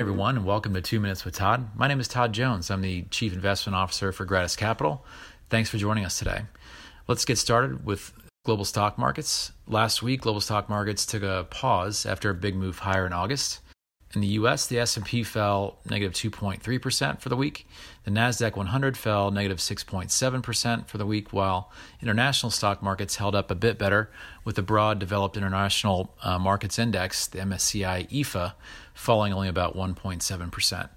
morning, everyone, and welcome to Two Minutes with Todd. My name is Todd Jones. I'm the Chief Investment Officer for Gratus Capital. Thanks for joining us today. Let's get started with global stock markets. Last week, global stock markets took a pause after a big move higher in August. In the US, the S&P fell negative 2.3% for the week. The Nasdaq 100 fell negative 6.7% for the week, while international stock markets held up a bit better, with the broad developed international uh, markets index, the MSCI EAFE, falling only about 1.7%.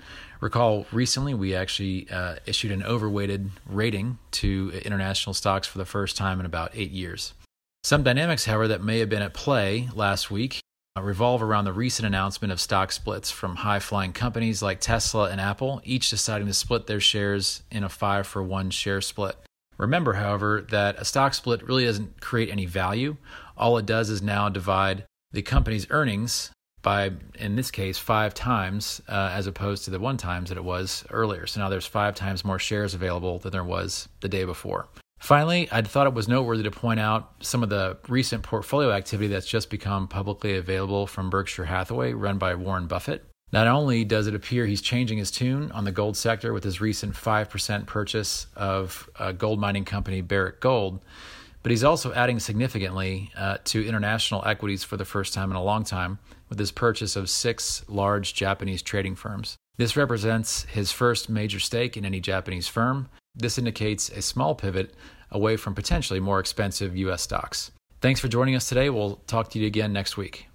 Recall recently we actually uh, issued an overweighted rating to international stocks for the first time in about 8 years. Some dynamics, however, that may have been at play last week revolve around the recent announcement of stock splits from high flying companies like Tesla and Apple, each deciding to split their shares in a five for one share split. Remember, however, that a stock split really doesn't create any value. All it does is now divide the company's earnings by, in this case, five times uh, as opposed to the one times that it was earlier. So now there's five times more shares available than there was the day before. Finally, I thought it was noteworthy to point out some of the recent portfolio activity that's just become publicly available from Berkshire Hathaway, run by Warren Buffett. Not only does it appear he's changing his tune on the gold sector with his recent 5% purchase of gold mining company Barrick Gold, but he's also adding significantly uh, to international equities for the first time in a long time with his purchase of six large Japanese trading firms. This represents his first major stake in any Japanese firm. This indicates a small pivot away from potentially more expensive U.S. stocks. Thanks for joining us today. We'll talk to you again next week.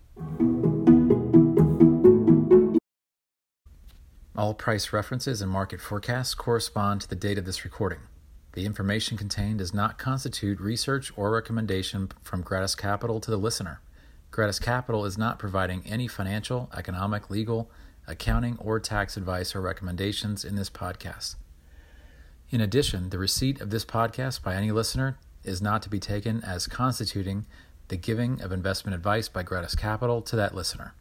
All price references and market forecasts correspond to the date of this recording. The information contained does not constitute research or recommendation from Gratus Capital to the listener. Gratus Capital is not providing any financial, economic, legal, accounting, or tax advice or recommendations in this podcast. In addition, the receipt of this podcast by any listener is not to be taken as constituting the giving of investment advice by Gratus Capital to that listener.